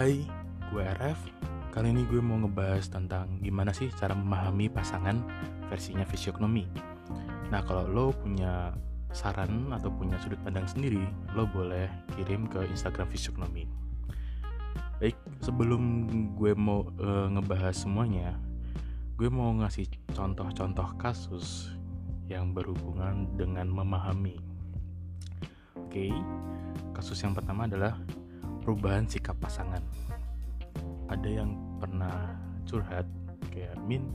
Hai, gue RF. Kali ini gue mau ngebahas tentang gimana sih cara memahami pasangan versinya fisiognomi. Nah, kalau lo punya saran atau punya sudut pandang sendiri, lo boleh kirim ke Instagram fisiognomi. Baik, sebelum gue mau uh, ngebahas semuanya, gue mau ngasih contoh-contoh kasus yang berhubungan dengan memahami. Oke, kasus yang pertama adalah perubahan sikap pasangan. Ada yang pernah curhat kayak min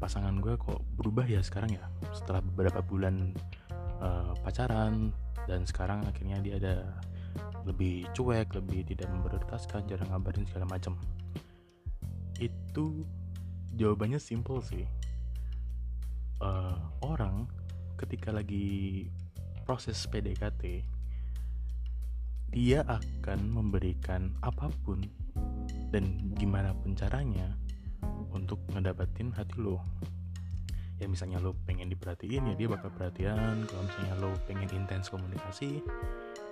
pasangan gue kok berubah ya sekarang ya? Setelah beberapa bulan uh, pacaran dan sekarang akhirnya dia ada lebih cuek lebih tidak memprioritaskan jarang ngabarin segala macam itu jawabannya simple sih. Uh, orang ketika lagi proses PDKT dia akan memberikan apa pun dan gimana pun caranya untuk ngedapetin hati lo. Ya misalnya lo pengen diperhatiin ya dia bakal perhatian. Kalau misalnya lo pengen intens komunikasi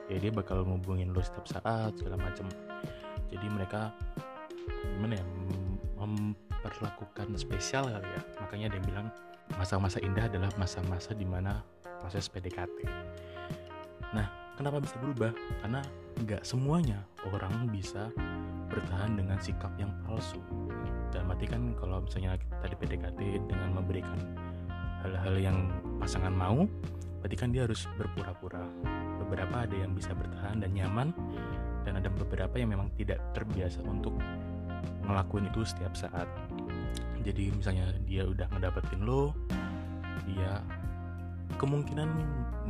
ya dia bakal ngubungin lo setiap saat segala macam jadi mereka gimana ya memperlakukan spesial kali ya. Makanya dia bilang masa-masa indah adalah masa-masa di mana proses PDKT nah kenapa bisa berubah? Karena nggak semuanya orang bisa bertahan dengan sikap yang palsu. Dan mati kan kalau misalnya tadi PDKT dengan memberikan hal-hal yang pasangan mau berarti kan dia harus berpura-pura. Beberapa ada yang bisa bertahan dan nyaman dan ada beberapa yang memang tidak terbiasa untuk ngelakuin itu setiap saat. Jadi misalnya dia udah ngedapetin lo dia kemungkinan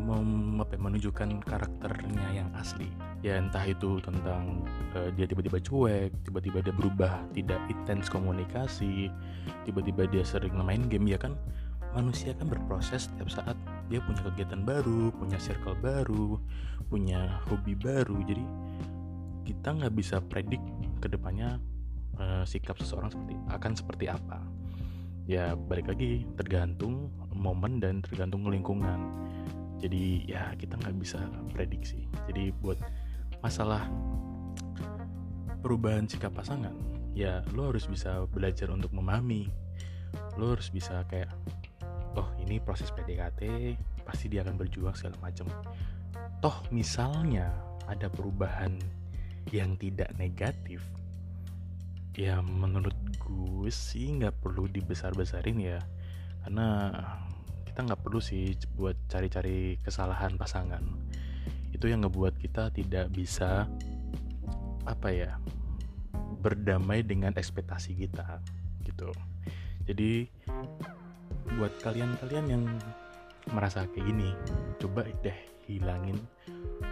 mem, ya, menunjukkan karakternya yang asli. Ya entah itu tentang uh, dia tiba-tiba cuek tiba-tiba dia berubah tidak intens komunikasi tiba-tiba dia sering main game ya kan? Manusia kan berproses setiap saat. Dia punya kegiatan baru punya circle baru punya hobi baru. Jadi kita nggak bisa predik ke depannya uh, sikap seseorang seperti akan seperti apa ya balik lagi tergantung momen dan tergantung lingkungan. Jadi ya kita nggak bisa prediksi. Jadi buat masalah perubahan sikap pasangan ya lo harus bisa belajar untuk memahami. Lo harus bisa kayak oh ini proses PDKT pasti dia akan berjuang segala macam toh misalnya ada perubahan yang tidak negatif ya menurut gue sih nggak perlu dibesar-besarin ya. Karena kita nggak perlu sih buat cari-cari kesalahan pasangan. Itu yang ngebuat kita tidak bisa apa ya berdamai dengan ekspektasi kita gitu. Jadi buat kalian-kalian yang merasa kayak gini coba deh hilangin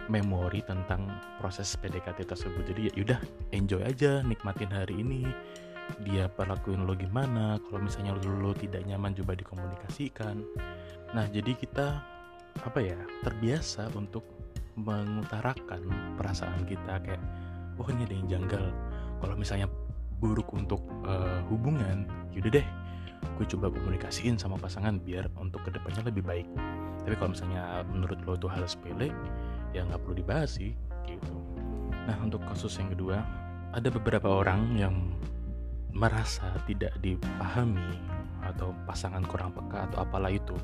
memori tentang proses PDKT tersebut. Jadi ya udah enjoy aja nikmatin hari ini. Dia perlakuin lo gimana kalau misalnya lo, lo tidak nyaman coba dikomunikasikan. Nah jadi kita apa ya terbiasa untuk mengutarakan perasaan kita kayak oh ini ada yang janggal. Kalau misalnya buruk untuk uh, hubungan yaudah deh gue coba komunikasiin sama pasangan biar untuk ke depannya lebih baik tapi kalau misalnya menurut lo itu hal sepele ya nggak perlu dibahas sih gitu. Nah untuk kasus yang kedua ada beberapa orang yang merasa tidak dipahami atau pasangan kurang peka atau apalah itu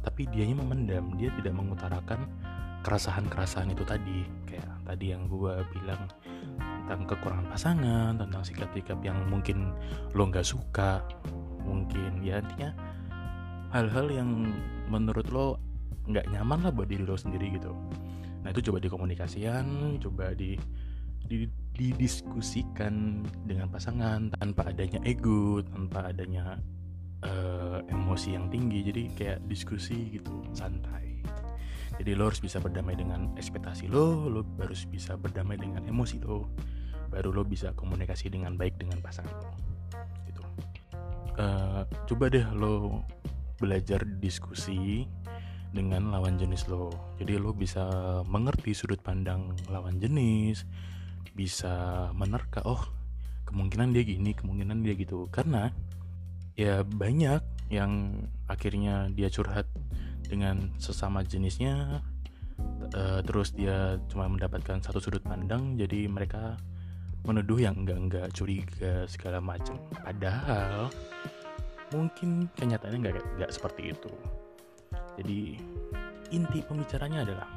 tapi dianya memendam dia tidak mengutarakan keresahan-keresahan itu tadi. Kayak tadi yang gue bilang tentang kekurangan pasangan tentang sikap-sikap yang mungkin lo nggak suka mungkin ya intinya hal-hal yang menurut lo nggak nyaman lah buat diri lo sendiri gitu nah itu coba dikomunikasikan coba di didiskusikan dengan pasangan tanpa adanya ego, tanpa adanya uh, emosi yang tinggi. Jadi kayak diskusi gitu, santai. Jadi lo harus bisa berdamai dengan ekspektasi lo, lo harus bisa berdamai dengan emosi lo, baru lo bisa komunikasi dengan baik dengan pasangan lo. Gitu. Uh, coba deh lo belajar diskusi dengan lawan jenis lo. Jadi lo bisa mengerti sudut pandang lawan jenis, bisa menerka oh kemungkinan dia gini kemungkinan dia gitu. Karena ya banyak yang akhirnya dia curhat dengan sesama jenisnya uh, terus dia cuma mendapatkan satu sudut pandang jadi mereka menuduh yang enggak-enggak curiga segala macam. Padahal mungkin kenyataannya nggak nggak seperti itu jadi inti pembicaranya adalah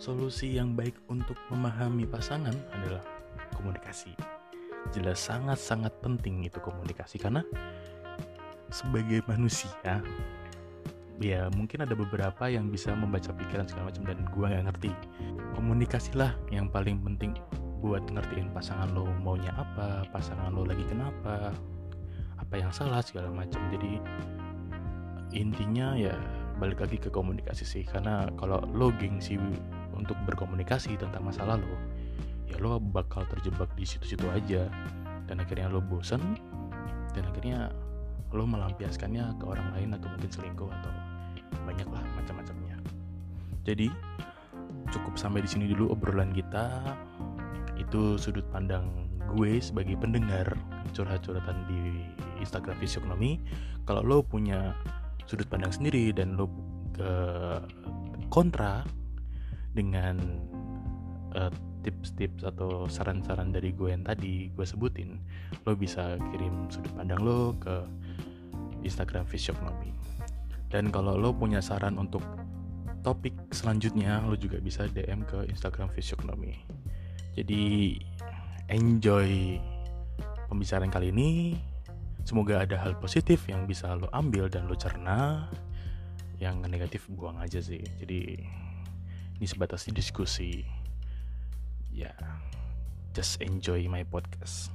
solusi yang baik untuk memahami pasangan adalah komunikasi. Jelas sangat-sangat penting itu komunikasi karena sebagai manusia ya mungkin ada beberapa yang bisa membaca pikiran segala macam dan gua nggak ngerti. Komunikasilah yang paling penting buat ngertiin pasangan lo maunya apa pasangan lo lagi kenapa apa yang salah segala macam. Jadi intinya ya balik lagi ke komunikasi sih. Karena kalau lo gengsi untuk berkomunikasi tentang masa lalu ya lo bakal terjebak di situ-situ aja. Dan akhirnya lo bosen dan akhirnya lo melampiaskannya ke orang lain atau mungkin selingkuh atau banyak lah macam-macamnya. Jadi cukup sampai di sini dulu obrolan kita. Itu sudut pandang gue sebagai pendengar curhat-curhatan di Instagram Fisiognomi. Kalau lo punya sudut pandang sendiri dan lo ke kontra dengan uh, tips-tips atau saran-saran dari gue yang tadi gue sebutin lo bisa kirim sudut pandang lo ke Instagram Fisiognomi dan kalau lo punya saran untuk topik selanjutnya, lo juga bisa DM ke Instagram Fisiognomi. Jadi enjoy pembicaraan kali ini. Semoga ada hal positif yang bisa lo ambil dan lo cerna. Yang negatif buang aja sih. Jadi ini sebatas diskusi. Ya, just enjoy my podcast.